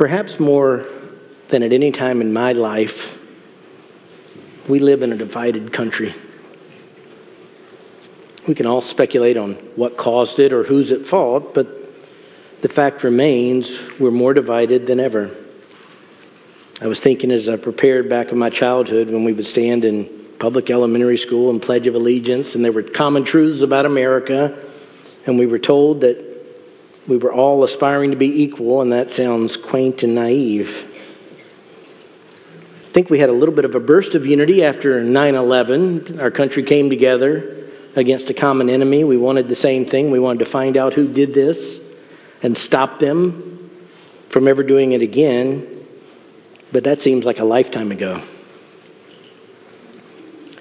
Perhaps more than at any time in my life, we live in a divided country. We can all speculate on what caused it or who's at fault, but the fact remains we're more divided than ever. I was thinking as I prepared back in my childhood when we would stand in public elementary school and Pledge of Allegiance, and there were common truths about America, and we were told that we were all aspiring to be equal, and that sounds quaint and naive. I think we had a little bit of a burst of unity after 9 11. Our country came together against a common enemy. We wanted the same thing. We wanted to find out who did this and stop them from ever doing it again. But that seems like a lifetime ago.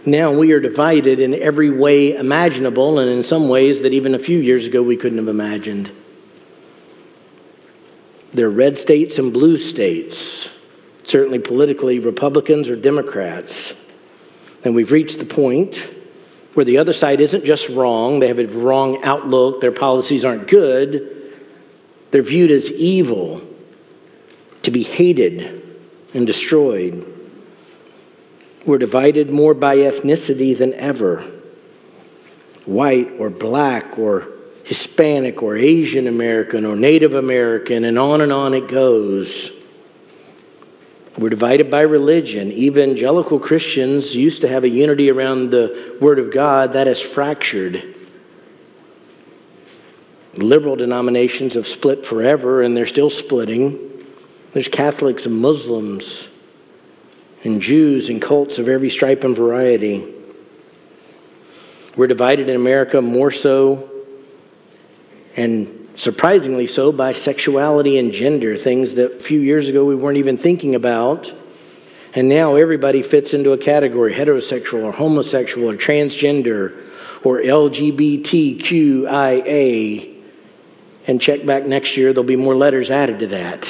Now we are divided in every way imaginable, and in some ways that even a few years ago we couldn't have imagined. There are red states and blue states, certainly politically, Republicans or Democrats. And we've reached the point where the other side isn't just wrong, they have a wrong outlook, their policies aren't good, they're viewed as evil, to be hated and destroyed. We're divided more by ethnicity than ever white or black or Hispanic or Asian American or Native American, and on and on it goes. We're divided by religion. Evangelical Christians used to have a unity around the Word of God that is fractured. Liberal denominations have split forever and they're still splitting. There's Catholics and Muslims and Jews and cults of every stripe and variety. We're divided in America more so and surprisingly so by sexuality and gender, things that a few years ago we weren't even thinking about. And now everybody fits into a category heterosexual or homosexual or transgender or LGBTQIA. And check back next year, there'll be more letters added to that.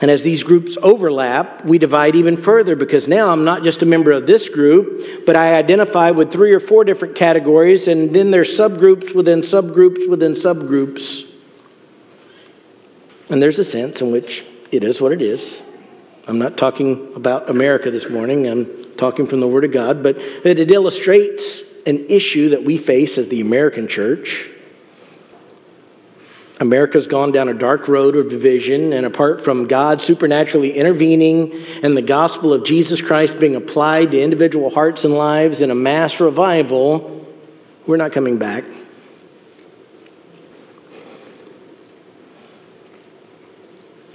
And as these groups overlap, we divide even further because now I'm not just a member of this group, but I identify with three or four different categories, and then there's subgroups within subgroups within subgroups. And there's a sense in which it is what it is. I'm not talking about America this morning, I'm talking from the Word of God, but it illustrates an issue that we face as the American church America's gone down a dark road of division, and apart from God supernaturally intervening and the gospel of Jesus Christ being applied to individual hearts and lives in a mass revival, we're not coming back.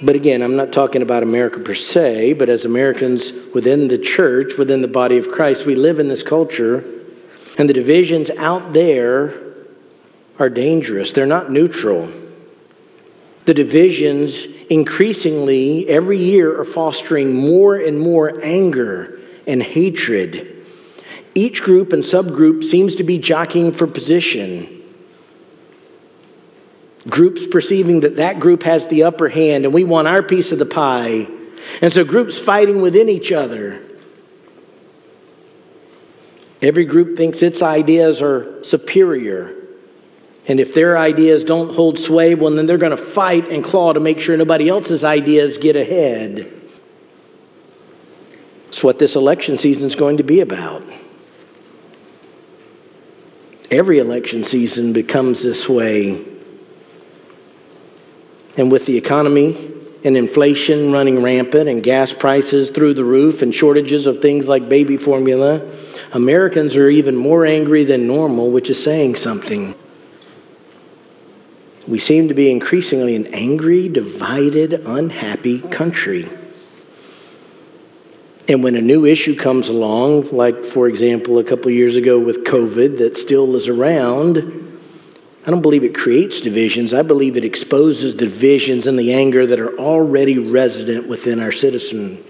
But again, I'm not talking about America per se, but as Americans within the church, within the body of Christ, we live in this culture, and the divisions out there are dangerous. They're not neutral. The divisions increasingly every year are fostering more and more anger and hatred. Each group and subgroup seems to be jockeying for position. Groups perceiving that that group has the upper hand and we want our piece of the pie. And so groups fighting within each other. Every group thinks its ideas are superior. And if their ideas don't hold sway, well, then they're going to fight and claw to make sure nobody else's ideas get ahead. That's what this election season is going to be about. Every election season becomes this way. And with the economy and inflation running rampant and gas prices through the roof and shortages of things like baby formula, Americans are even more angry than normal, which is saying something. We seem to be increasingly an angry, divided, unhappy country. And when a new issue comes along, like, for example, a couple years ago with COVID that still is around, I don't believe it creates divisions. I believe it exposes divisions and the anger that are already resident within our citizen.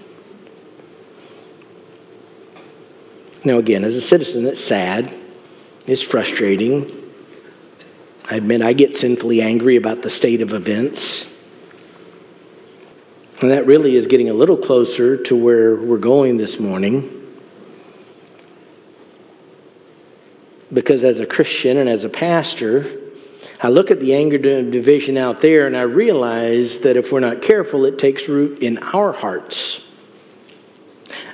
Now, again, as a citizen, it's sad, it's frustrating, I admit I get sinfully angry about the state of events. And that really is getting a little closer to where we're going this morning. Because as a Christian and as a pastor, I look at the anger and division out there and I realize that if we're not careful, it takes root in our hearts.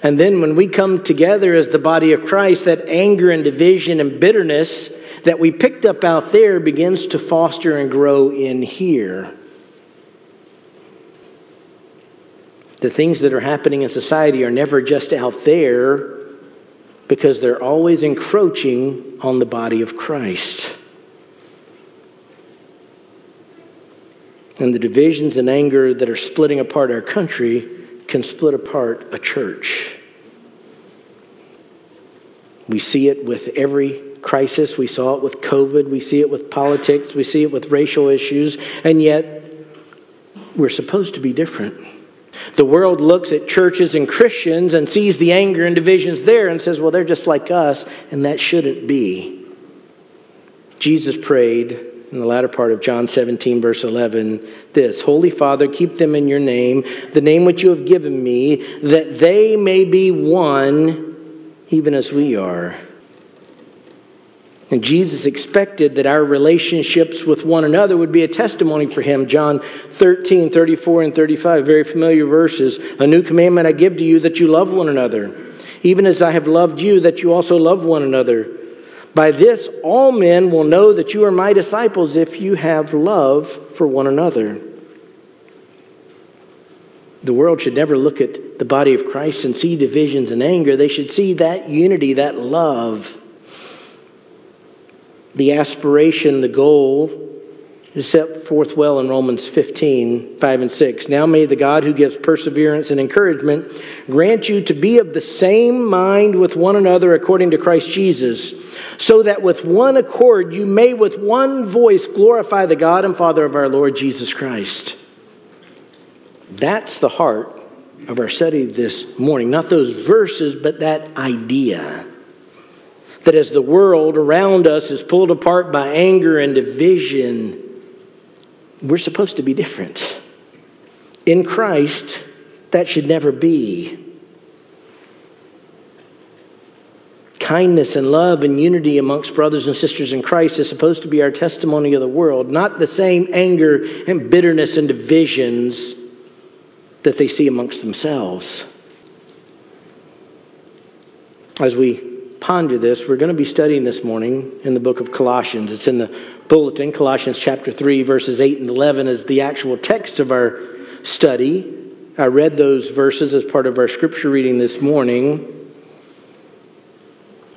And then when we come together as the body of Christ, that anger and division and bitterness that we picked up out there begins to foster and grow in here. The things that are happening in society are never just out there because they're always encroaching on the body of Christ. And the divisions and anger that are splitting apart our country can split apart a church. We see it with every crisis. We saw it with COVID. We see it with politics. We see it with racial issues. And yet, we're supposed to be different. The world looks at churches and Christians and sees the anger and divisions there and says, well, they're just like us, and that shouldn't be. Jesus prayed in the latter part of John 17, verse 11, this Holy Father, keep them in your name, the name which you have given me, that they may be one, even as we are. And Jesus expected that our relationships with one another would be a testimony for him. John 13, 34, and 35, very familiar verses. A new commandment I give to you that you love one another, even as I have loved you, that you also love one another. By this, all men will know that you are my disciples if you have love for one another. The world should never look at the body of Christ and see divisions and anger. They should see that unity, that love the aspiration, the goal, is set forth well in Romans 15, 5 and 6. Now may the God who gives perseverance and encouragement grant you to be of the same mind with one another according to Christ Jesus, so that with one accord you may with one voice glorify the God and Father of our Lord Jesus Christ. That's the heart of our study this morning. Not those verses, but that idea that as the world around us is pulled apart by anger and division, we're supposed to be different. In Christ, that should never be. Kindness and love and unity amongst brothers and sisters in Christ is supposed to be our testimony of the world, not the same anger and bitterness and divisions that they see amongst themselves. As we ponder this, we're going to be studying this morning in the book of Colossians. It's in the bulletin. Colossians chapter 3, verses 8 and 11 is the actual text of our study. I read those verses as part of our scripture reading this morning.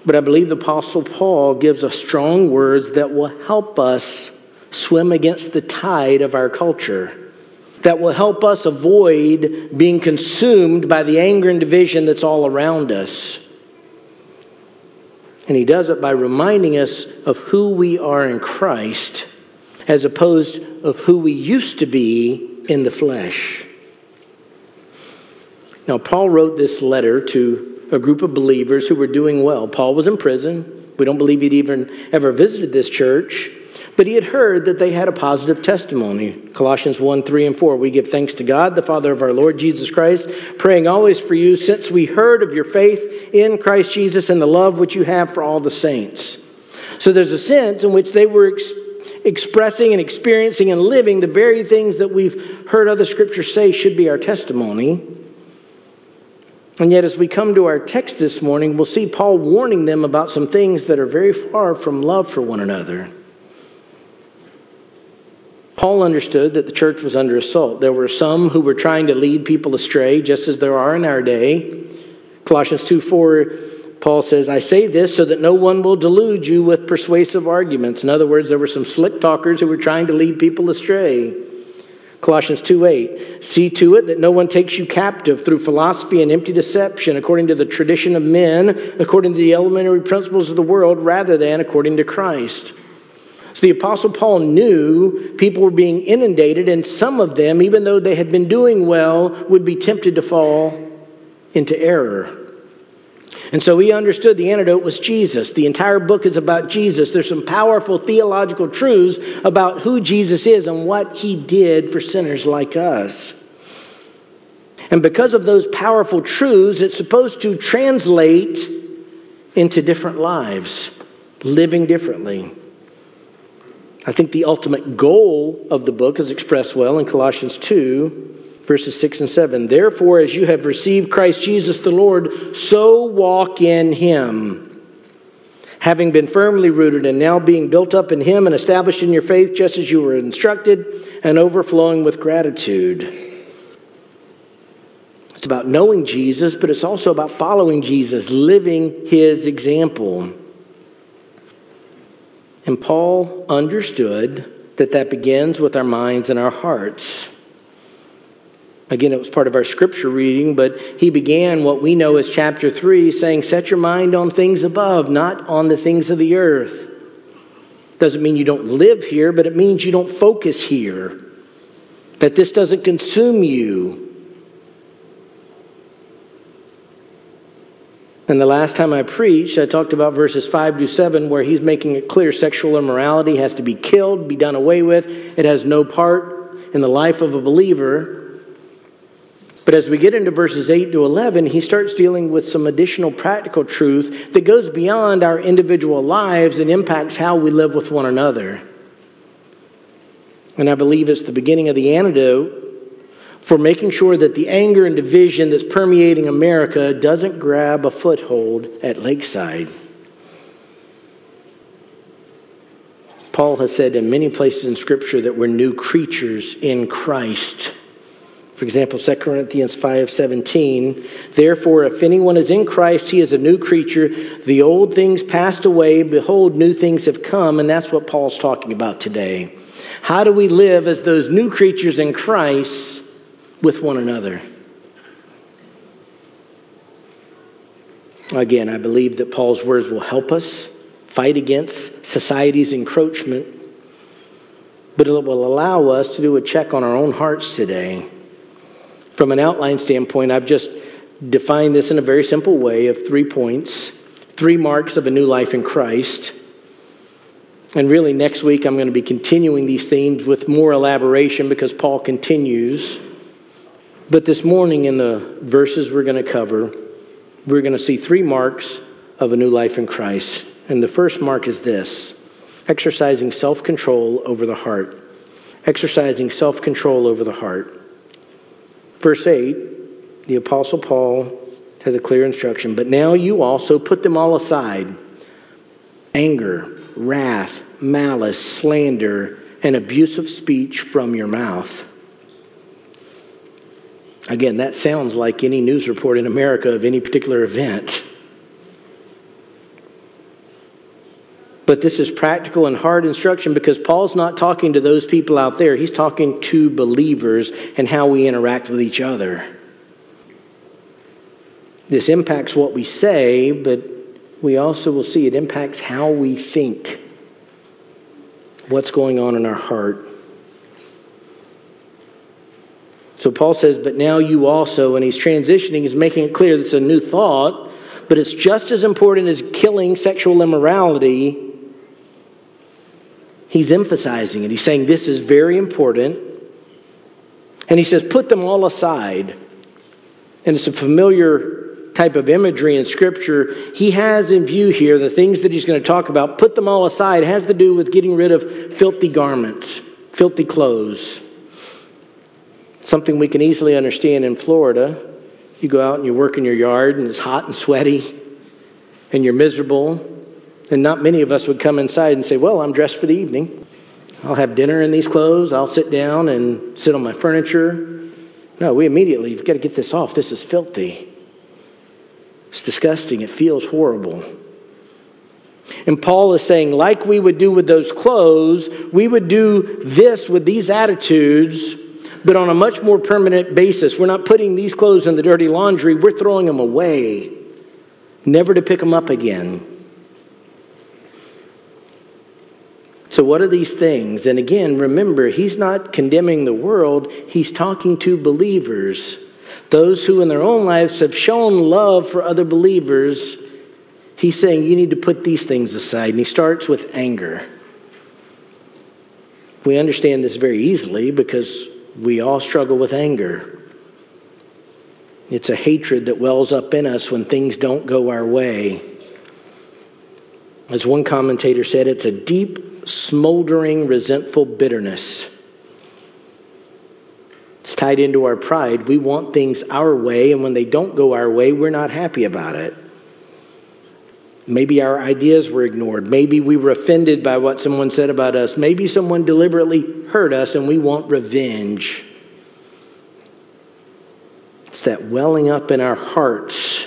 But I believe the Apostle Paul gives us strong words that will help us swim against the tide of our culture, that will help us avoid being consumed by the anger and division that's all around us. And he does it by reminding us of who we are in Christ as opposed of who we used to be in the flesh. Now, Paul wrote this letter to a group of believers who were doing well. Paul was in prison. We don't believe he'd even ever visited this church. But he had heard that they had a positive testimony. Colossians 1 3 and 4. We give thanks to God, the Father of our Lord Jesus Christ, praying always for you, since we heard of your faith in Christ Jesus and the love which you have for all the saints. So there's a sense in which they were ex- expressing and experiencing and living the very things that we've heard other scriptures say should be our testimony. And yet, as we come to our text this morning, we'll see Paul warning them about some things that are very far from love for one another. Paul understood that the church was under assault. There were some who were trying to lead people astray, just as there are in our day. Colossians 2 4, Paul says, I say this so that no one will delude you with persuasive arguments. In other words, there were some slick talkers who were trying to lead people astray. Colossians 2 8, see to it that no one takes you captive through philosophy and empty deception, according to the tradition of men, according to the elementary principles of the world, rather than according to Christ. So the Apostle Paul knew people were being inundated, and some of them, even though they had been doing well, would be tempted to fall into error. And so he understood the antidote was Jesus. The entire book is about Jesus. There's some powerful theological truths about who Jesus is and what he did for sinners like us. And because of those powerful truths, it's supposed to translate into different lives, living differently. I think the ultimate goal of the book is expressed well in Colossians 2, verses 6 and 7. Therefore, as you have received Christ Jesus the Lord, so walk in him. Having been firmly rooted and now being built up in him and established in your faith, just as you were instructed, and overflowing with gratitude. It's about knowing Jesus, but it's also about following Jesus, living his example. And Paul understood that that begins with our minds and our hearts. Again, it was part of our scripture reading, but he began what we know as chapter 3 saying, Set your mind on things above, not on the things of the earth. Doesn't mean you don't live here, but it means you don't focus here. That this doesn't consume you. And the last time I preached, I talked about verses 5 to 7, where he's making it clear sexual immorality has to be killed, be done away with. It has no part in the life of a believer. But as we get into verses 8 to 11, he starts dealing with some additional practical truth that goes beyond our individual lives and impacts how we live with one another. And I believe it's the beginning of the antidote for making sure that the anger and division that's permeating America doesn't grab a foothold at Lakeside. Paul has said in many places in Scripture that we're new creatures in Christ. For example, 2 Corinthians 5:17, therefore if anyone is in Christ, he is a new creature. The old things passed away, behold new things have come, and that's what Paul's talking about today. How do we live as those new creatures in Christ with one another. Again, I believe that Paul's words will help us fight against society's encroachment, but it will allow us to do a check on our own hearts today. From an outline standpoint, I've just defined this in a very simple way of three points, three marks of a new life in Christ. And really, next week, I'm going to be continuing these themes with more elaboration because Paul continues. But this morning, in the verses we're going to cover, we're going to see three marks of a new life in Christ. And the first mark is this exercising self control over the heart. Exercising self control over the heart. Verse 8, the Apostle Paul has a clear instruction. But now you also put them all aside anger, wrath, malice, slander, and abusive speech from your mouth. Again, that sounds like any news report in America of any particular event. But this is practical and hard instruction because Paul's not talking to those people out there. He's talking to believers and how we interact with each other. This impacts what we say, but we also will see it impacts how we think, what's going on in our heart. So Paul says, but now you also, and he's transitioning, he's making it clear this is a new thought, but it's just as important as killing sexual immorality. He's emphasizing it. He's saying this is very important. And he says, put them all aside. And it's a familiar type of imagery in Scripture. He has in view here the things that he's going to talk about. Put them all aside it has to do with getting rid of filthy garments, filthy clothes. Something we can easily understand in Florida. You go out and you work in your yard and it's hot and sweaty and you're miserable. And not many of us would come inside and say, Well, I'm dressed for the evening. I'll have dinner in these clothes. I'll sit down and sit on my furniture. No, we immediately, you've got to get this off. This is filthy. It's disgusting. It feels horrible. And Paul is saying, like we would do with those clothes, we would do this with these attitudes but on a much more permanent basis. We're not putting these clothes in the dirty laundry, we're throwing them away, never to pick them up again. So, what are these things? And again, remember, he's not condemning the world, he's talking to believers. Those who in their own lives have shown love for other believers. He's saying you need to put these things aside. And he starts with anger. We understand this very easily because we all struggle with anger. It's a hatred that wells up in us when things don't go our way. As one commentator said, it's a deep, smoldering, resentful bitterness. It's tied into our pride. We want things our way, and when they don't go our way, we're not happy about it. Maybe our ideas were ignored. Maybe we were offended by what someone said about us. Maybe someone deliberately hurt us and we want revenge. It's that welling up in our hearts.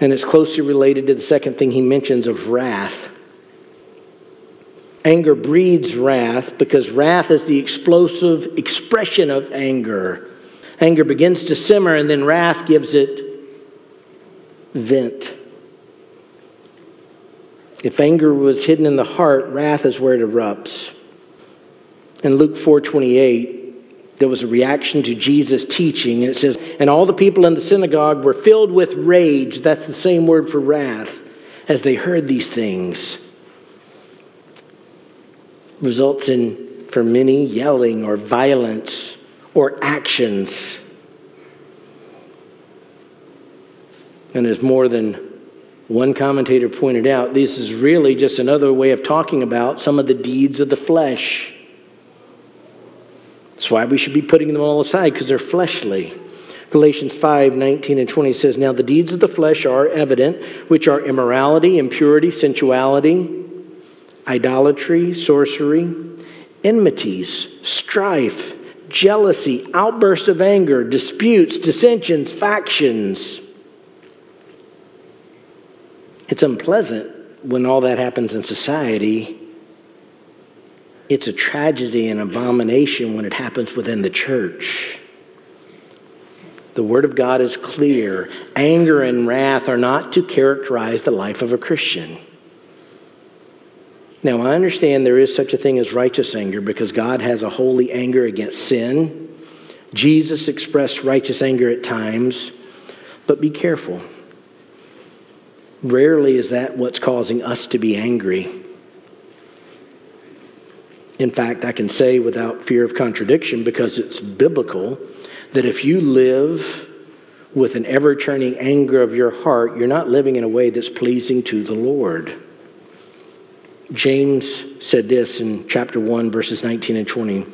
And it's closely related to the second thing he mentions of wrath. Anger breeds wrath because wrath is the explosive expression of anger. Anger begins to simmer and then wrath gives it vent. If anger was hidden in the heart, wrath is where it erupts. In Luke 4:28, there was a reaction to Jesus' teaching, and it says, "And all the people in the synagogue were filled with rage." That's the same word for wrath, as they heard these things. Results in, for many, yelling or violence or actions And as more than one commentator pointed out, this is really just another way of talking about some of the deeds of the flesh. That's why we should be putting them all aside, because they're fleshly. Galatians 5 19 and 20 says, Now the deeds of the flesh are evident, which are immorality, impurity, sensuality, idolatry, sorcery, enmities, strife, jealousy, outbursts of anger, disputes, dissensions, factions it's unpleasant when all that happens in society. It's a tragedy and abomination when it happens within the church. The Word of God is clear. Anger and wrath are not to characterize the life of a Christian. Now, I understand there is such a thing as righteous anger because God has a holy anger against sin. Jesus expressed righteous anger at times, but be careful. Rarely is that what's causing us to be angry. In fact, I can say without fear of contradiction, because it's biblical, that if you live with an ever turning anger of your heart, you're not living in a way that's pleasing to the Lord. James said this in chapter 1, verses 19 and 20.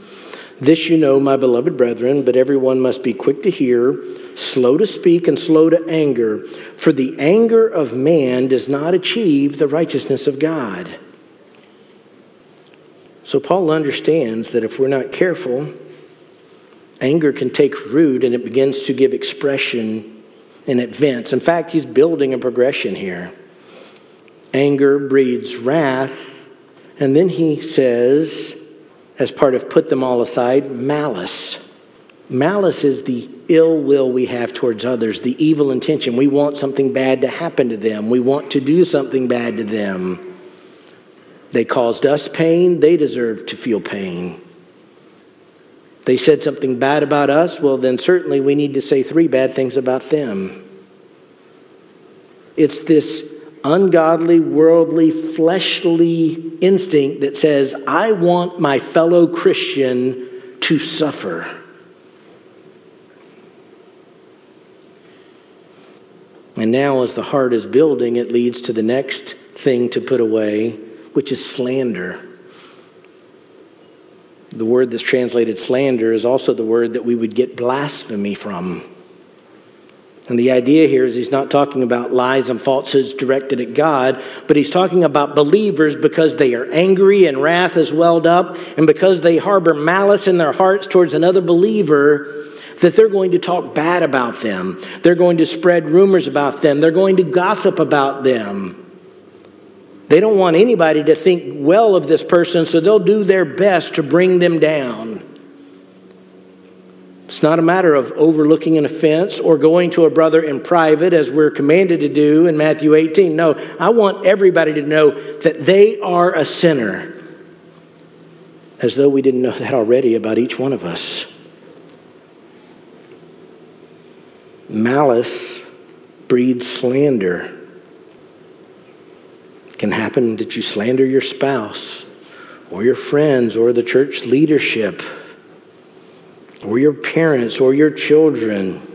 This you know, my beloved brethren, but everyone must be quick to hear, slow to speak, and slow to anger, for the anger of man does not achieve the righteousness of God. So Paul understands that if we're not careful, anger can take root and it begins to give expression and advance. In fact, he's building a progression here. Anger breeds wrath, and then he says, as part of put them all aside, malice. Malice is the ill will we have towards others, the evil intention. We want something bad to happen to them, we want to do something bad to them. They caused us pain, they deserve to feel pain. They said something bad about us, well, then certainly we need to say three bad things about them. It's this ungodly, worldly, fleshly instinct that says, I want my fellow Christian to suffer. And now, as the heart is building, it leads to the next thing to put away, which is slander. The word that's translated slander is also the word that we would get blasphemy from. And the idea here is he's not talking about lies and falsehoods directed at God, but he's talking about believers because they are angry and wrath is welled up, and because they harbor malice in their hearts towards another believer, that they're going to talk bad about them. They're going to spread rumors about them. They're going to gossip about them. They don't want anybody to think well of this person, so they'll do their best to bring them down. It's not a matter of overlooking an offense or going to a brother in private as we're commanded to do in Matthew 18. No, I want everybody to know that they are a sinner. As though we didn't know that already about each one of us. Malice breeds slander. It can happen that you slander your spouse or your friends or the church leadership or your parents or your children.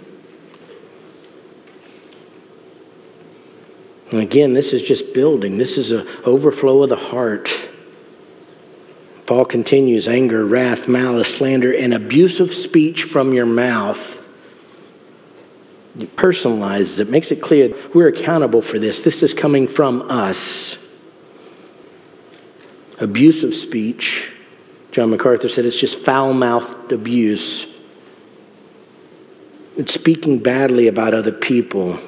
And again, this is just building. This is an overflow of the heart. Paul continues anger, wrath, malice, slander, and abusive speech from your mouth. It personalizes it, makes it clear we're accountable for this. This is coming from us. Abusive speech, John MacArthur said it's just foul mouthed abuse. It's speaking badly about other people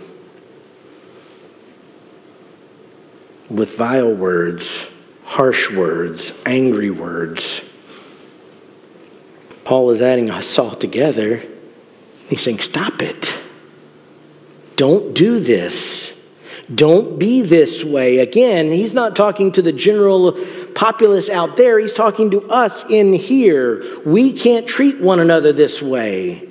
with vile words, harsh words, angry words. Paul is adding us all together. He's saying, Stop it. Don't do this. Don't be this way. Again, he's not talking to the general populace out there. He's talking to us in here. We can't treat one another this way.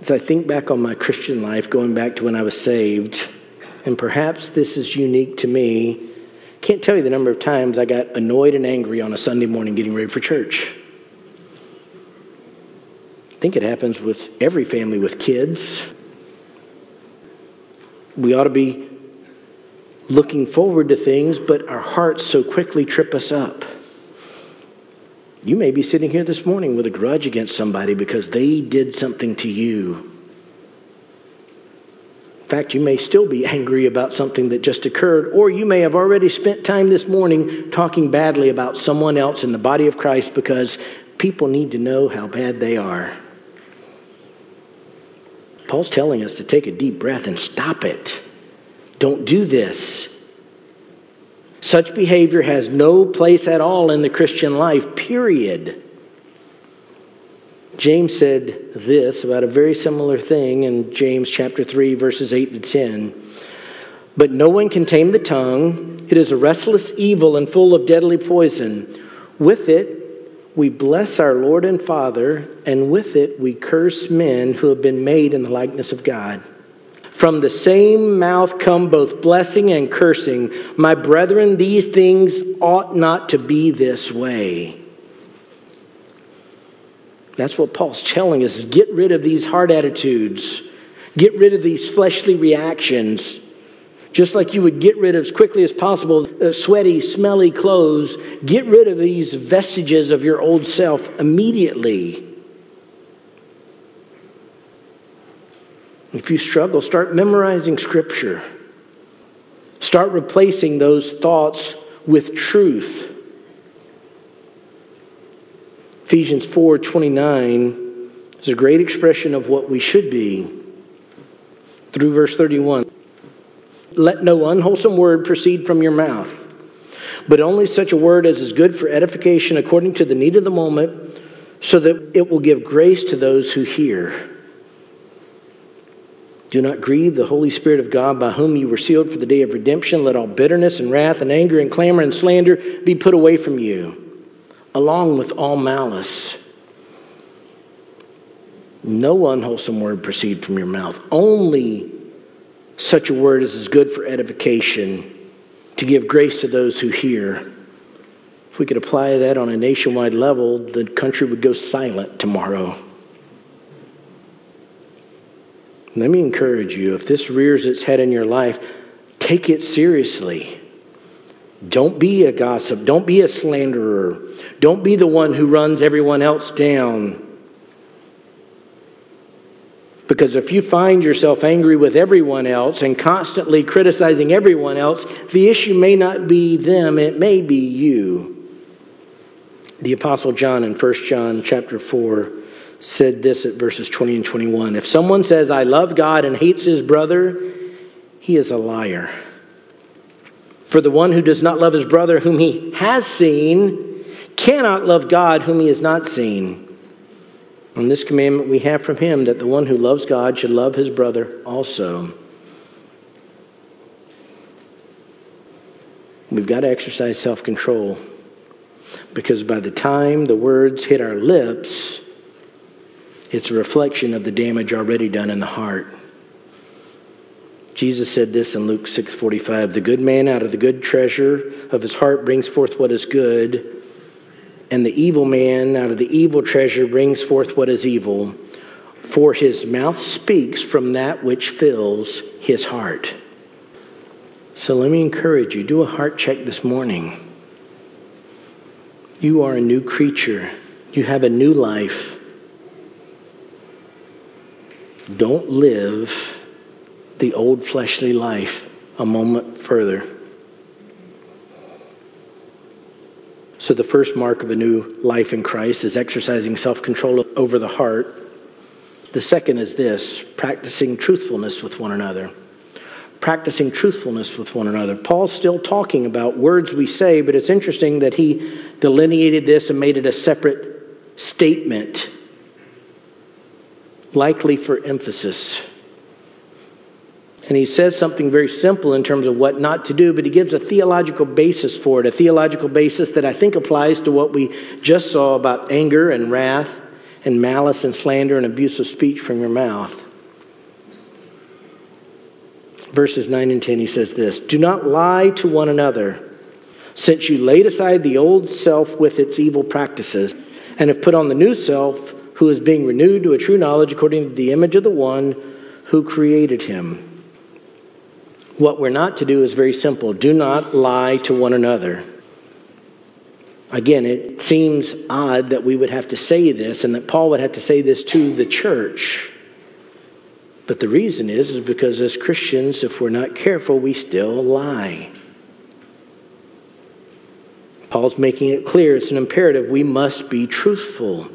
As I think back on my Christian life, going back to when I was saved, and perhaps this is unique to me, can't tell you the number of times I got annoyed and angry on a Sunday morning getting ready for church. I think it happens with every family with kids. We ought to be looking forward to things, but our hearts so quickly trip us up. You may be sitting here this morning with a grudge against somebody because they did something to you. In fact, you may still be angry about something that just occurred, or you may have already spent time this morning talking badly about someone else in the body of Christ because people need to know how bad they are. Paul's telling us to take a deep breath and stop it. Don't do this. Such behavior has no place at all in the Christian life, period. James said this about a very similar thing in James chapter 3 verses 8 to 10. But no one can tame the tongue. It is a restless evil and full of deadly poison. With it we bless our Lord and Father, and with it we curse men who have been made in the likeness of God. From the same mouth come both blessing and cursing. My brethren, these things ought not to be this way. That's what Paul's telling us get rid of these hard attitudes. Get rid of these fleshly reactions. Just like you would get rid of as quickly as possible uh, sweaty, smelly clothes, get rid of these vestiges of your old self immediately. If you struggle, start memorizing Scripture. Start replacing those thoughts with truth. Ephesians 4:29 is a great expression of what we should be. Through verse 31. Let no unwholesome word proceed from your mouth, but only such a word as is good for edification according to the need of the moment, so that it will give grace to those who hear. Do not grieve the Holy Spirit of God by whom you were sealed for the day of redemption. Let all bitterness and wrath and anger and clamor and slander be put away from you, along with all malice. No unwholesome word proceed from your mouth. Only such a word as is good for edification, to give grace to those who hear. If we could apply that on a nationwide level, the country would go silent tomorrow. Let me encourage you if this rears its head in your life, take it seriously. Don't be a gossip. Don't be a slanderer. Don't be the one who runs everyone else down. Because if you find yourself angry with everyone else and constantly criticizing everyone else, the issue may not be them, it may be you. The apostle John in 1 John chapter 4 said this at verses 20 and 21. If someone says I love God and hates his brother, he is a liar. For the one who does not love his brother whom he has seen cannot love God whom he has not seen. On this commandment we have from him that the one who loves God should love his brother also. We've got to exercise self control because by the time the words hit our lips, it's a reflection of the damage already done in the heart. Jesus said this in Luke 6:45, "The good man out of the good treasure of his heart brings forth what is good, and the evil man out of the evil treasure brings forth what is evil. For his mouth speaks from that which fills his heart. So let me encourage you do a heart check this morning. You are a new creature, you have a new life. Don't live the old fleshly life a moment further. So, the first mark of a new life in Christ is exercising self control over the heart. The second is this practicing truthfulness with one another. Practicing truthfulness with one another. Paul's still talking about words we say, but it's interesting that he delineated this and made it a separate statement, likely for emphasis. And he says something very simple in terms of what not to do, but he gives a theological basis for it, a theological basis that I think applies to what we just saw about anger and wrath and malice and slander and abusive speech from your mouth. Verses 9 and 10, he says this Do not lie to one another, since you laid aside the old self with its evil practices, and have put on the new self, who is being renewed to a true knowledge according to the image of the one who created him. What we're not to do is very simple do not lie to one another. Again, it seems odd that we would have to say this and that Paul would have to say this to the church. But the reason is, is because as Christians, if we're not careful, we still lie. Paul's making it clear it's an imperative. We must be truthful.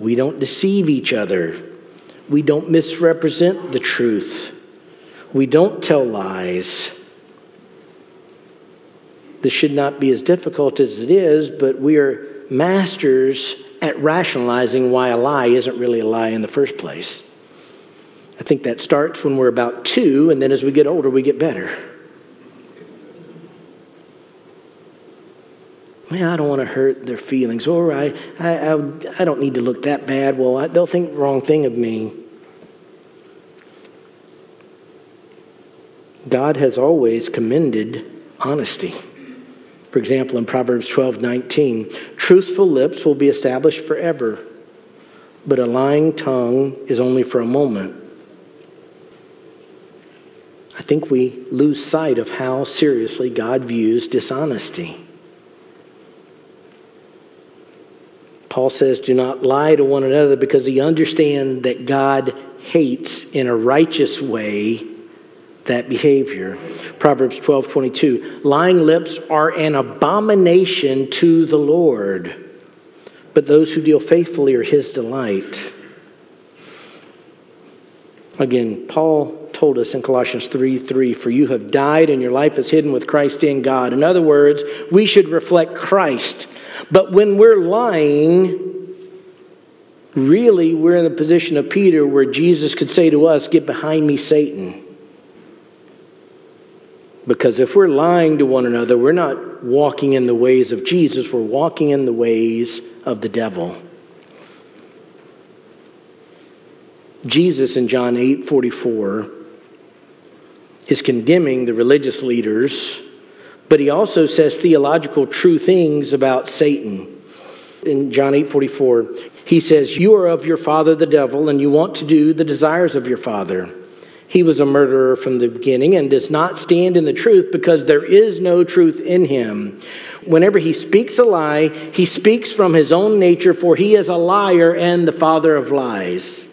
We don't deceive each other. We don't misrepresent the truth. We don't tell lies. This should not be as difficult as it is, but we are masters at rationalizing why a lie isn't really a lie in the first place. I think that starts when we're about two, and then as we get older, we get better. I don't want to hurt their feelings, or I, I, I, I don't need to look that bad. Well, I, they'll think the wrong thing of me. God has always commended honesty. For example, in Proverbs 12 19, truthful lips will be established forever, but a lying tongue is only for a moment. I think we lose sight of how seriously God views dishonesty. Paul says, Do not lie to one another because he understands that God hates in a righteous way that behavior. Proverbs 12 22. Lying lips are an abomination to the Lord, but those who deal faithfully are his delight. Again, Paul told us in Colossians 3 3, For you have died and your life is hidden with Christ in God. In other words, we should reflect Christ. But when we're lying, really we're in the position of Peter where Jesus could say to us, Get behind me, Satan. Because if we're lying to one another, we're not walking in the ways of Jesus, we're walking in the ways of the devil. Jesus in John 8 44 is condemning the religious leaders, but he also says theological true things about Satan. In John 8 44, he says, You are of your father the devil, and you want to do the desires of your father. He was a murderer from the beginning and does not stand in the truth because there is no truth in him. Whenever he speaks a lie, he speaks from his own nature, for he is a liar and the father of lies.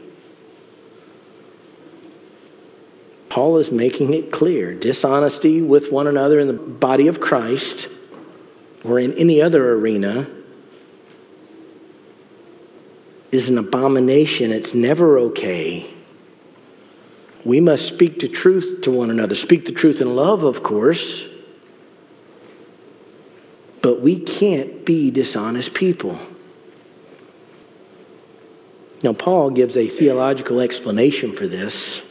Paul is making it clear dishonesty with one another in the body of Christ or in any other arena is an abomination. It's never okay. We must speak the truth to one another. Speak the truth in love, of course. But we can't be dishonest people. Now, Paul gives a theological explanation for this,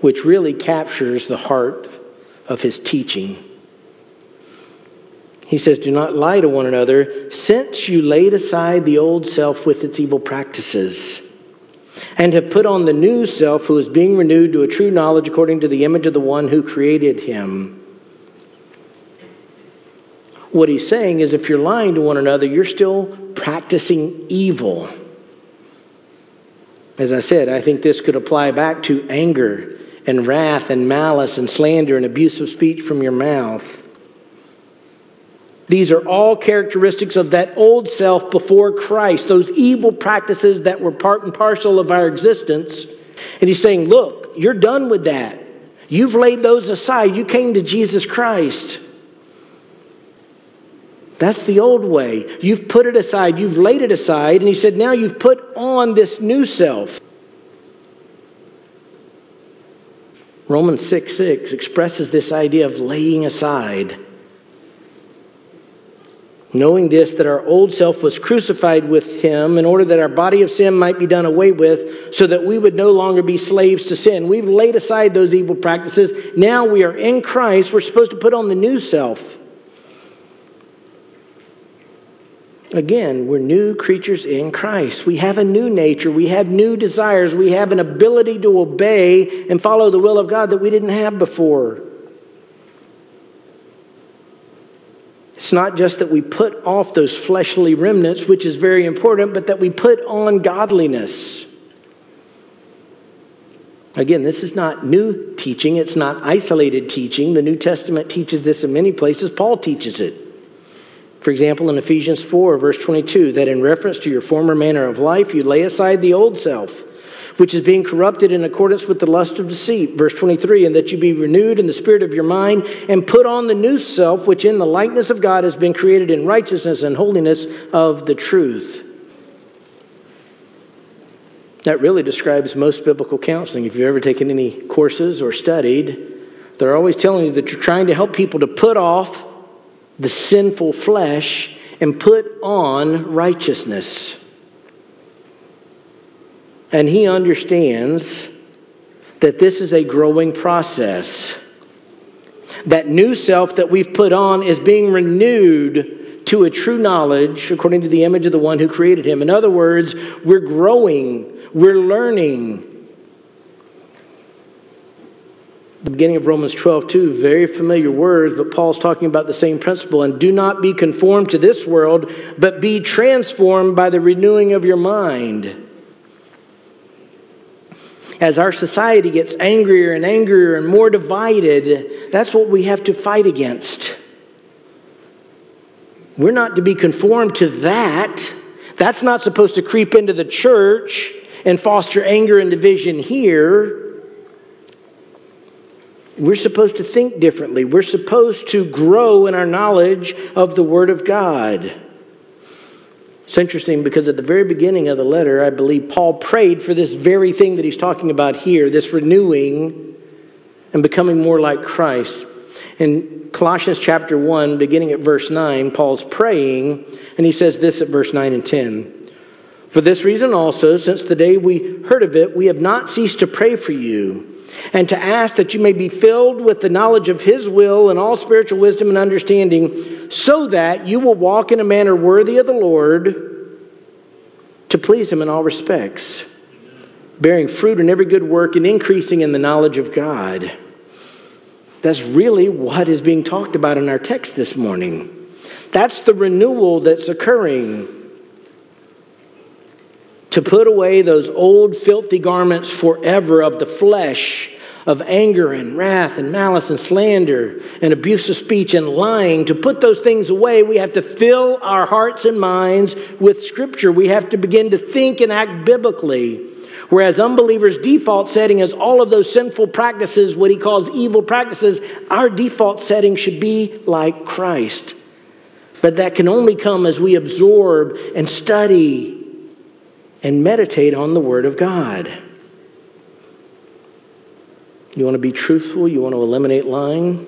which really captures the heart of his teaching. He says, Do not lie to one another, since you laid aside the old self with its evil practices and have put on the new self who is being renewed to a true knowledge according to the image of the one who created him. What he's saying is if you're lying to one another, you're still practicing evil. As I said, I think this could apply back to anger and wrath and malice and slander and abusive speech from your mouth. These are all characteristics of that old self before Christ, those evil practices that were part and parcel of our existence. And he's saying, Look, you're done with that. You've laid those aside. You came to Jesus Christ. That's the old way. You've put it aside, you've laid it aside, and he said, now you've put on this new self. Romans 6 6 expresses this idea of laying aside. Knowing this, that our old self was crucified with him in order that our body of sin might be done away with, so that we would no longer be slaves to sin. We've laid aside those evil practices. Now we are in Christ. We're supposed to put on the new self. Again, we're new creatures in Christ. We have a new nature. We have new desires. We have an ability to obey and follow the will of God that we didn't have before. It's not just that we put off those fleshly remnants, which is very important, but that we put on godliness. Again, this is not new teaching, it's not isolated teaching. The New Testament teaches this in many places, Paul teaches it. For example, in Ephesians 4, verse 22, that in reference to your former manner of life, you lay aside the old self, which is being corrupted in accordance with the lust of deceit. Verse 23, and that you be renewed in the spirit of your mind, and put on the new self, which in the likeness of God has been created in righteousness and holiness of the truth. That really describes most biblical counseling. If you've ever taken any courses or studied, they're always telling you that you're trying to help people to put off the sinful flesh and put on righteousness. And he understands that this is a growing process. That new self that we've put on is being renewed to a true knowledge according to the image of the one who created him. In other words, we're growing, we're learning, the beginning of Romans 12, too, very familiar words, but Paul's talking about the same principle. And do not be conformed to this world, but be transformed by the renewing of your mind. As our society gets angrier and angrier and more divided, that's what we have to fight against. We're not to be conformed to that. That's not supposed to creep into the church and foster anger and division here. We're supposed to think differently. We're supposed to grow in our knowledge of the Word of God. It's interesting because at the very beginning of the letter, I believe Paul prayed for this very thing that he's talking about here this renewing and becoming more like Christ. In Colossians chapter 1, beginning at verse 9, Paul's praying, and he says this at verse 9 and 10. For this reason also, since the day we heard of it, we have not ceased to pray for you and to ask that you may be filled with the knowledge of His will and all spiritual wisdom and understanding, so that you will walk in a manner worthy of the Lord to please Him in all respects, bearing fruit in every good work and increasing in the knowledge of God. That's really what is being talked about in our text this morning. That's the renewal that's occurring to put away those old filthy garments forever of the flesh of anger and wrath and malice and slander and abuse of speech and lying, to put those things away, we have to fill our hearts and minds with Scripture. We have to begin to think and act biblically. Whereas unbelievers' default setting is all of those sinful practices, what he calls evil practices, our default setting should be like Christ. But that can only come as we absorb and study and meditate on the Word of God. You want to be truthful? You want to eliminate lying?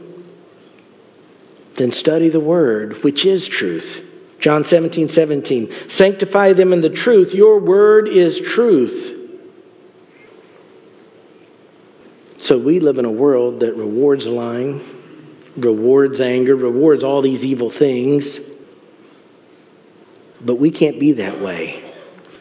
Then study the Word, which is truth. John 17, 17. Sanctify them in the truth. Your Word is truth. So we live in a world that rewards lying, rewards anger, rewards all these evil things. But we can't be that way.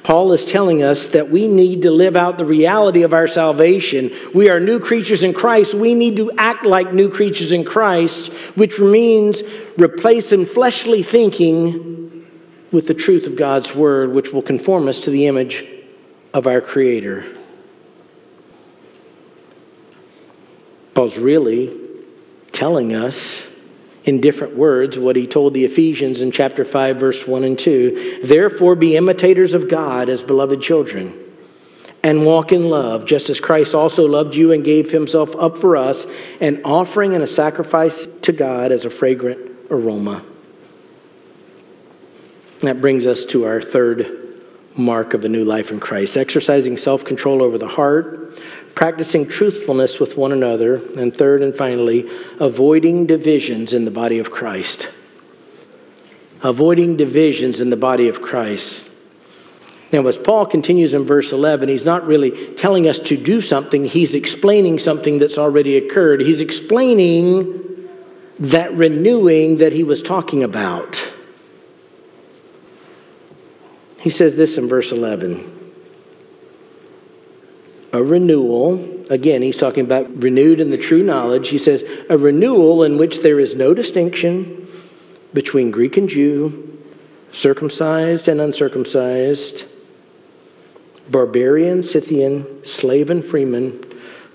Paul is telling us that we need to live out the reality of our salvation. We are new creatures in Christ. We need to act like new creatures in Christ, which means replacing fleshly thinking with the truth of God's word, which will conform us to the image of our Creator. Paul's really telling us in different words what he told the Ephesians in chapter 5, verse 1 and 2. Therefore, be imitators of God as beloved children, and walk in love, just as Christ also loved you and gave himself up for us, an offering and a sacrifice to God as a fragrant aroma. That brings us to our third mark of a new life in Christ exercising self control over the heart, practicing truthfulness with one another, and third and finally, avoiding divisions in the body of Christ. Avoiding divisions in the body of Christ. Now, as Paul continues in verse 11, he's not really telling us to do something, he's explaining something that's already occurred. He's explaining that renewing that he was talking about. He says this in verse 11 a renewal. Again, he's talking about renewed in the true knowledge. He says, a renewal in which there is no distinction between Greek and Jew, circumcised and uncircumcised, barbarian, Scythian, slave and freeman,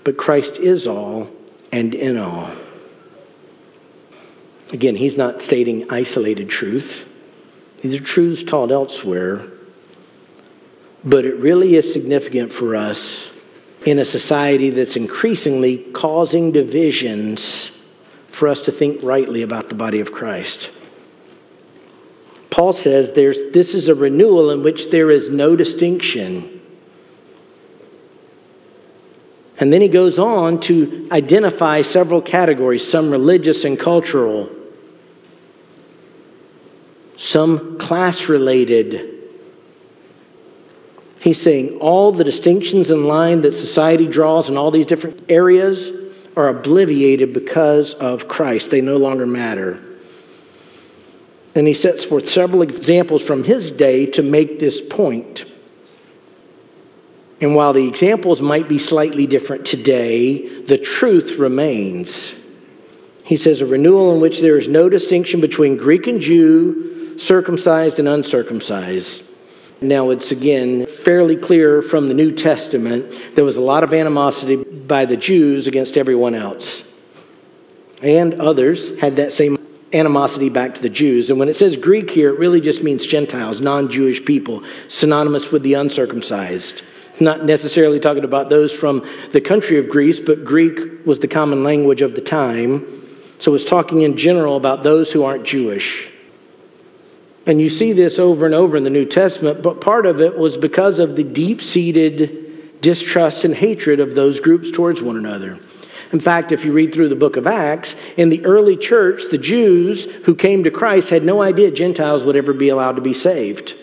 but Christ is all and in all. Again, he's not stating isolated truth. These are truths taught elsewhere. But it really is significant for us in a society that's increasingly causing divisions for us to think rightly about the body of Christ. Paul says there's, this is a renewal in which there is no distinction. And then he goes on to identify several categories, some religious and cultural, some class related, He's saying all the distinctions in line that society draws in all these different areas are obliviated because of Christ. They no longer matter. And he sets forth several examples from his day to make this point. And while the examples might be slightly different today, the truth remains. He says, a renewal in which there is no distinction between Greek and Jew, circumcised and uncircumcised. Now, it's again fairly clear from the New Testament there was a lot of animosity by the Jews against everyone else. And others had that same animosity back to the Jews. And when it says Greek here, it really just means Gentiles, non Jewish people, synonymous with the uncircumcised. Not necessarily talking about those from the country of Greece, but Greek was the common language of the time. So it's talking in general about those who aren't Jewish. And you see this over and over in the New Testament, but part of it was because of the deep seated distrust and hatred of those groups towards one another. In fact, if you read through the book of Acts, in the early church, the Jews who came to Christ had no idea Gentiles would ever be allowed to be saved.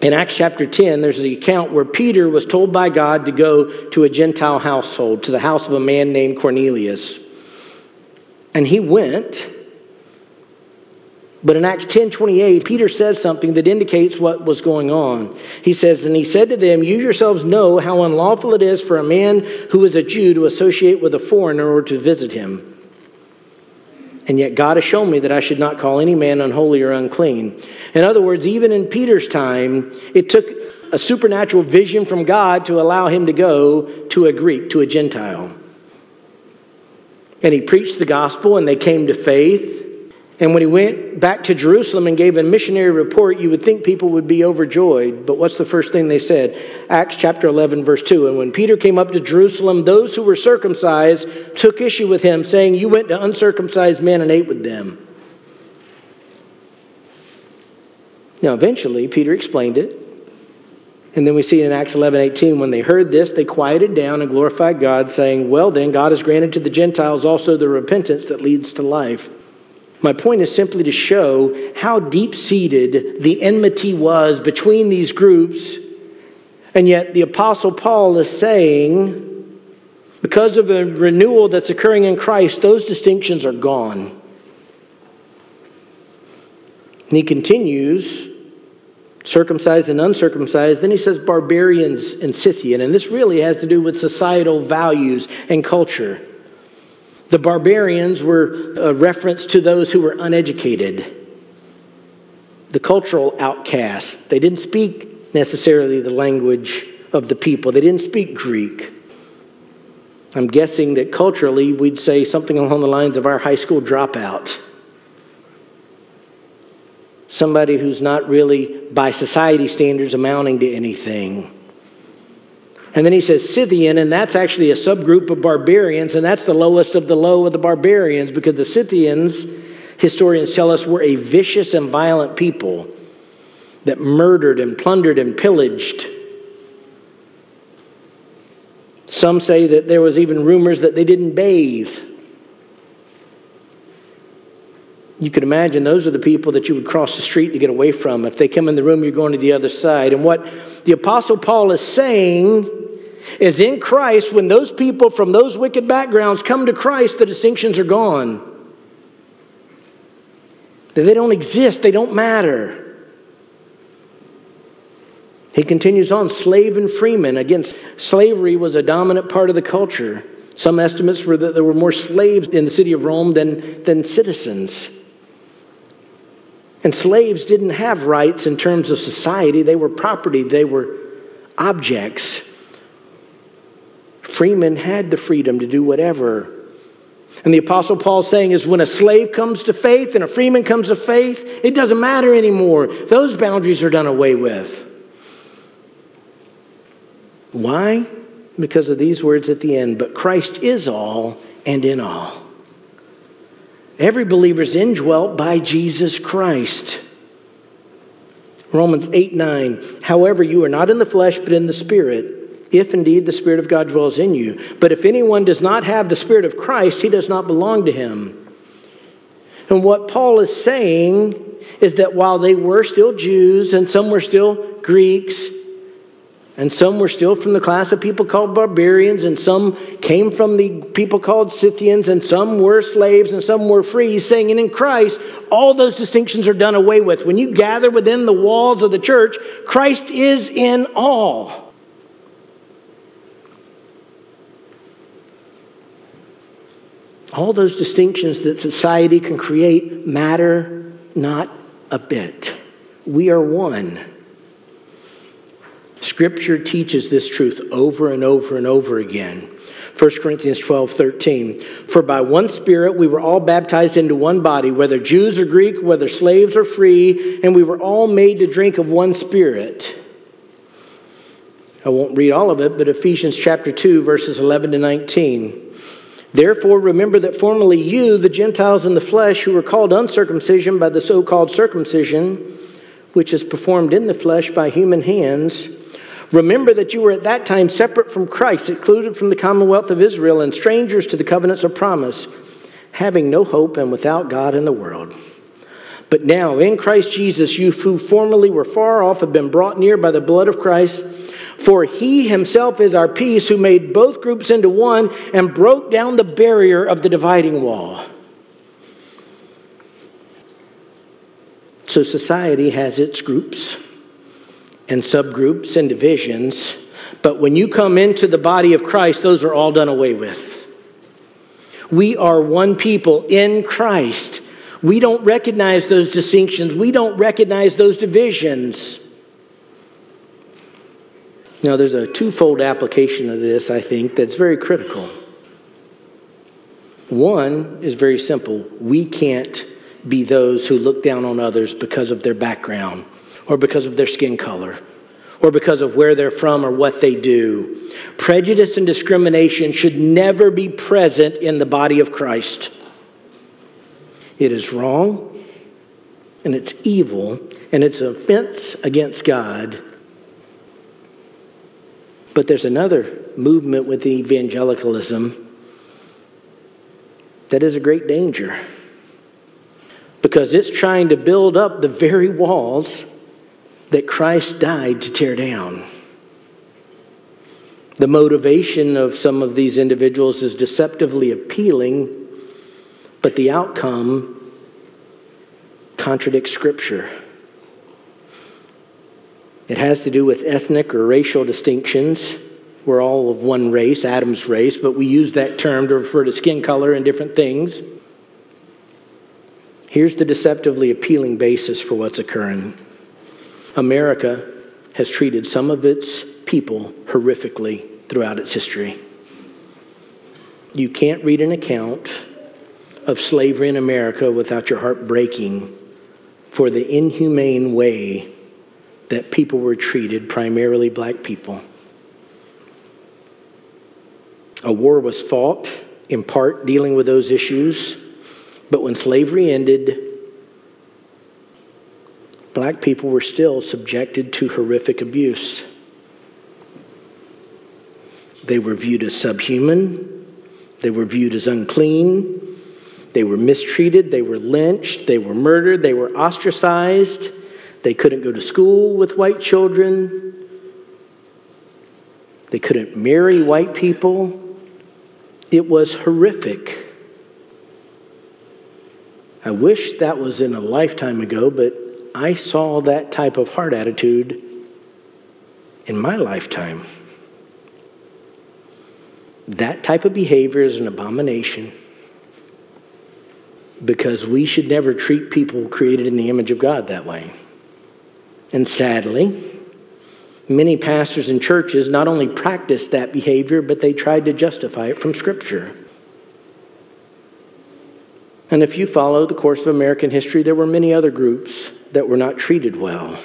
In Acts chapter 10, there's the account where Peter was told by God to go to a Gentile household, to the house of a man named Cornelius. And he went, but in Acts 10 28, Peter says something that indicates what was going on. He says, And he said to them, You yourselves know how unlawful it is for a man who is a Jew to associate with a foreigner or to visit him. And yet God has shown me that I should not call any man unholy or unclean. In other words, even in Peter's time, it took a supernatural vision from God to allow him to go to a Greek, to a Gentile. And he preached the gospel, and they came to faith. And when he went back to Jerusalem and gave a missionary report, you would think people would be overjoyed. But what's the first thing they said? Acts chapter 11, verse 2. And when Peter came up to Jerusalem, those who were circumcised took issue with him, saying, You went to uncircumcised men and ate with them. Now, eventually, Peter explained it. And then we see in Acts 11, 18, when they heard this, they quieted down and glorified God, saying, Well, then, God has granted to the Gentiles also the repentance that leads to life. My point is simply to show how deep seated the enmity was between these groups. And yet, the Apostle Paul is saying, because of the renewal that's occurring in Christ, those distinctions are gone. And he continues, circumcised and uncircumcised. Then he says barbarians and Scythian. And this really has to do with societal values and culture. The barbarians were a reference to those who were uneducated, the cultural outcasts. They didn't speak necessarily the language of the people. They didn't speak Greek. I'm guessing that culturally we'd say something along the lines of our high school dropout. Somebody who's not really, by society standards, amounting to anything. And then he says Scythian, and that's actually a subgroup of barbarians, and that's the lowest of the low of the barbarians because the Scythians, historians tell us, were a vicious and violent people that murdered and plundered and pillaged. Some say that there was even rumors that they didn't bathe. You could imagine those are the people that you would cross the street to get away from. If they come in the room, you're going to the other side. And what the Apostle Paul is saying is in Christ, when those people from those wicked backgrounds come to Christ, the distinctions are gone. They don't exist, they don't matter. He continues on slave and freeman. Again, slavery was a dominant part of the culture. Some estimates were that there were more slaves in the city of Rome than, than citizens. And slaves didn't have rights in terms of society, they were property, they were objects. Freemen had the freedom to do whatever. And the Apostle Paul saying is when a slave comes to faith and a freeman comes to faith, it doesn't matter anymore. Those boundaries are done away with. Why? Because of these words at the end. But Christ is all and in all. Every believer is indwelt by Jesus Christ. Romans 8 9. However, you are not in the flesh, but in the Spirit, if indeed the Spirit of God dwells in you. But if anyone does not have the Spirit of Christ, he does not belong to him. And what Paul is saying is that while they were still Jews and some were still Greeks, and some were still from the class of people called barbarians, and some came from the people called Scythians, and some were slaves, and some were free. He's saying, and in Christ, all those distinctions are done away with. When you gather within the walls of the church, Christ is in all. All those distinctions that society can create matter not a bit. We are one. Scripture teaches this truth over and over and over again. 1 Corinthians 12, 13. For by one Spirit we were all baptized into one body, whether Jews or Greek, whether slaves or free, and we were all made to drink of one Spirit. I won't read all of it, but Ephesians chapter 2, verses 11 to 19. Therefore, remember that formerly you, the Gentiles in the flesh, who were called uncircumcision by the so called circumcision, which is performed in the flesh by human hands, Remember that you were at that time separate from Christ, excluded from the commonwealth of Israel, and strangers to the covenants of promise, having no hope and without God in the world. But now, in Christ Jesus, you who formerly were far off have been brought near by the blood of Christ. For he himself is our peace, who made both groups into one and broke down the barrier of the dividing wall. So society has its groups and subgroups and divisions. But when you come into the body of Christ, those are all done away with. We are one people in Christ. We don't recognize those distinctions. We don't recognize those divisions. Now, there's a twofold application of this, I think, that's very critical. One is very simple. We can't be those who look down on others because of their background or because of their skin color or because of where they're from or what they do. Prejudice and discrimination should never be present in the body of Christ. It is wrong and it's evil and it's offense against God. But there's another movement with evangelicalism that is a great danger because it's trying to build up the very walls that Christ died to tear down. The motivation of some of these individuals is deceptively appealing, but the outcome contradicts Scripture. It has to do with ethnic or racial distinctions. We're all of one race, Adam's race, but we use that term to refer to skin color and different things. Here's the deceptively appealing basis for what's occurring America has treated some of its people horrifically throughout its history. You can't read an account of slavery in America without your heart breaking for the inhumane way that people were treated, primarily black people. A war was fought, in part dealing with those issues, but when slavery ended, black people were still subjected to horrific abuse. They were viewed as subhuman, they were viewed as unclean, they were mistreated, they were lynched, they were murdered, they were ostracized, they couldn't go to school with white children, they couldn't marry white people. It was horrific. I wish that was in a lifetime ago, but I saw that type of heart attitude in my lifetime. That type of behavior is an abomination because we should never treat people created in the image of God that way. And sadly, many pastors and churches not only practiced that behavior, but they tried to justify it from Scripture. And if you follow the course of American history, there were many other groups that were not treated well.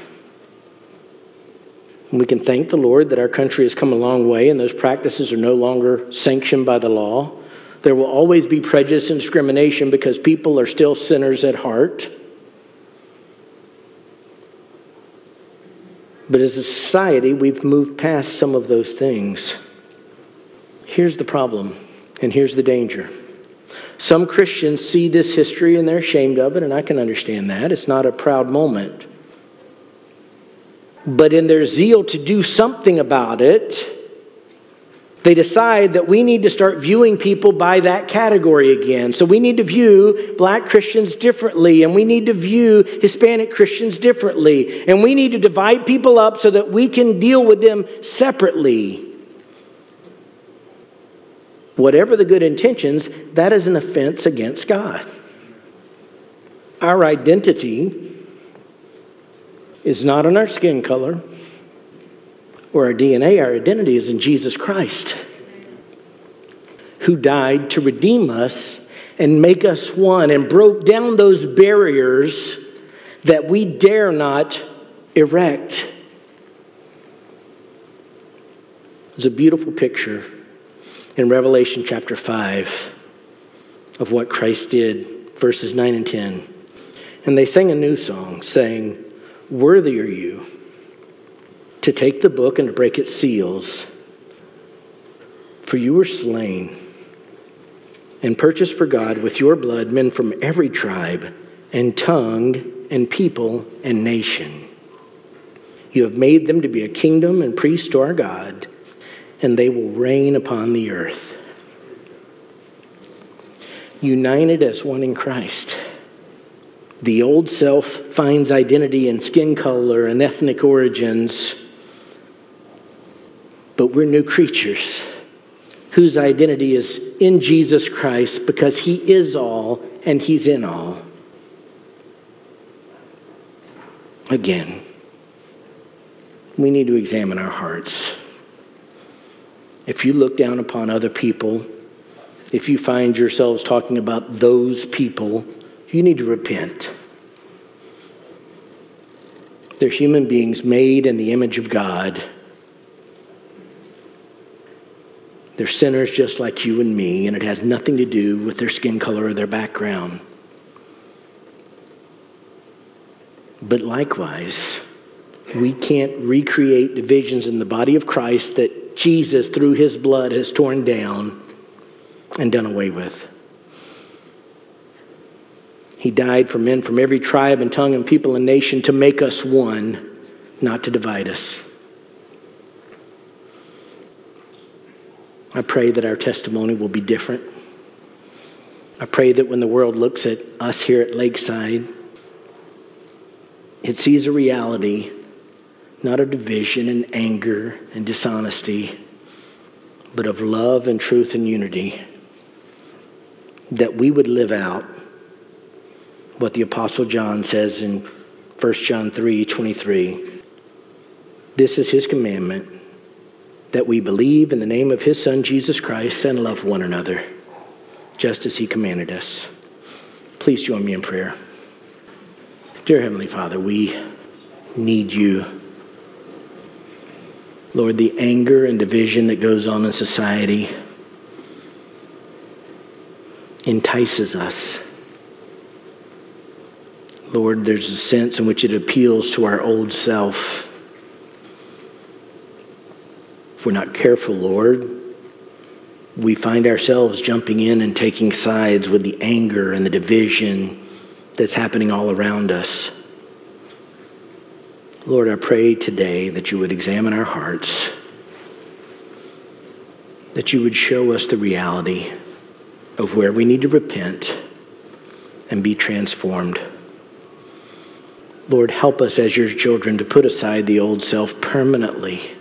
And we can thank the Lord that our country has come a long way and those practices are no longer sanctioned by the law. There will always be prejudice and discrimination because people are still sinners at heart. But as a society, we've moved past some of those things. Here's the problem, and here's the danger. Some Christians see this history and they're ashamed of it, and I can understand that. It's not a proud moment. But in their zeal to do something about it, they decide that we need to start viewing people by that category again. So we need to view black Christians differently, and we need to view Hispanic Christians differently, and we need to divide people up so that we can deal with them separately. Whatever the good intentions, that is an offense against God. Our identity is not in our skin color or our DNA, our identity is in Jesus Christ, who died to redeem us and make us one and broke down those barriers that we dare not erect. There's a beautiful picture in Revelation chapter 5 of what Christ did, verses 9 and 10. And they sang a new song, saying, Worthy are you to take the book and to break its seals. For you were slain and purchased for God with your blood men from every tribe and tongue and people and nation. You have made them to be a kingdom and priests to our God, and they will reign upon the earth. United as one in Christ. The old self finds identity in skin color and ethnic origins but we're new creatures whose identity is in Jesus Christ because He is all and He's in all. Again, we need to examine our hearts. If you look down upon other people, if you find yourselves talking about those people, you need to repent. They're human beings made in the image of God They're sinners just like you and me, and it has nothing to do with their skin color or their background. But likewise, we can't recreate divisions in the body of Christ that Jesus, through his blood, has torn down and done away with. He died for men from every tribe and tongue and people and nation to make us one, not to divide us. I pray that our testimony will be different. I pray that when the world looks at us here at Lakeside, it sees a reality, not a division and anger and dishonesty, but of love and truth and unity. That we would live out what the Apostle John says in 1 John 3 23 This is his commandment that we believe in the name of his Son, Jesus Christ, and love one another, just as he commanded us. Please join me in prayer. Dear Heavenly Father, we need you. Lord, the anger and division that goes on in society entices us. Lord, there's a sense in which it appeals to our old self. If we're not careful, Lord, we find ourselves jumping in and taking sides with the anger and the division that's happening all around us. Lord, I pray today that you would examine our hearts, that you would show us the reality of where we need to repent and be transformed. Lord, help us as your children to put aside the old self permanently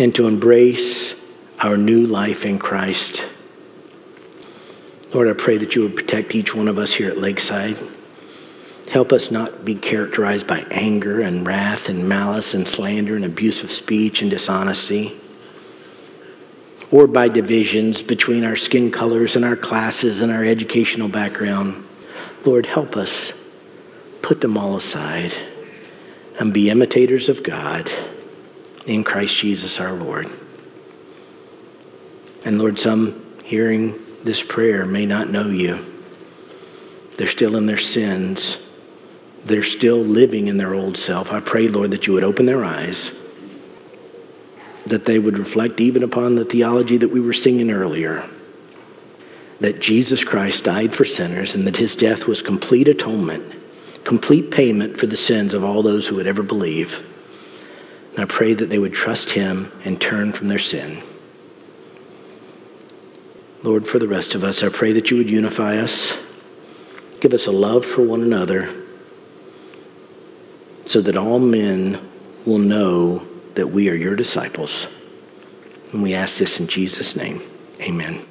and to embrace our new life in Christ. Lord, I pray that you would protect each one of us here at Lakeside. Help us not be characterized by anger and wrath and malice and slander and abusive speech and dishonesty or by divisions between our skin colors and our classes and our educational background. Lord, help us put them all aside and be imitators of God in Christ Jesus our Lord. And Lord, some hearing this prayer may not know you. They're still in their sins. They're still living in their old self. I pray, Lord, that you would open their eyes that they would reflect even upon the theology that we were singing earlier that Jesus Christ died for sinners and that his death was complete atonement, complete payment for the sins of all those who would ever believe. And I pray that they would trust him and turn from their sin. Lord, for the rest of us, I pray that you would unify us, give us a love for one another, so that all men will know that we are your disciples. And we ask this in Jesus' name. Amen.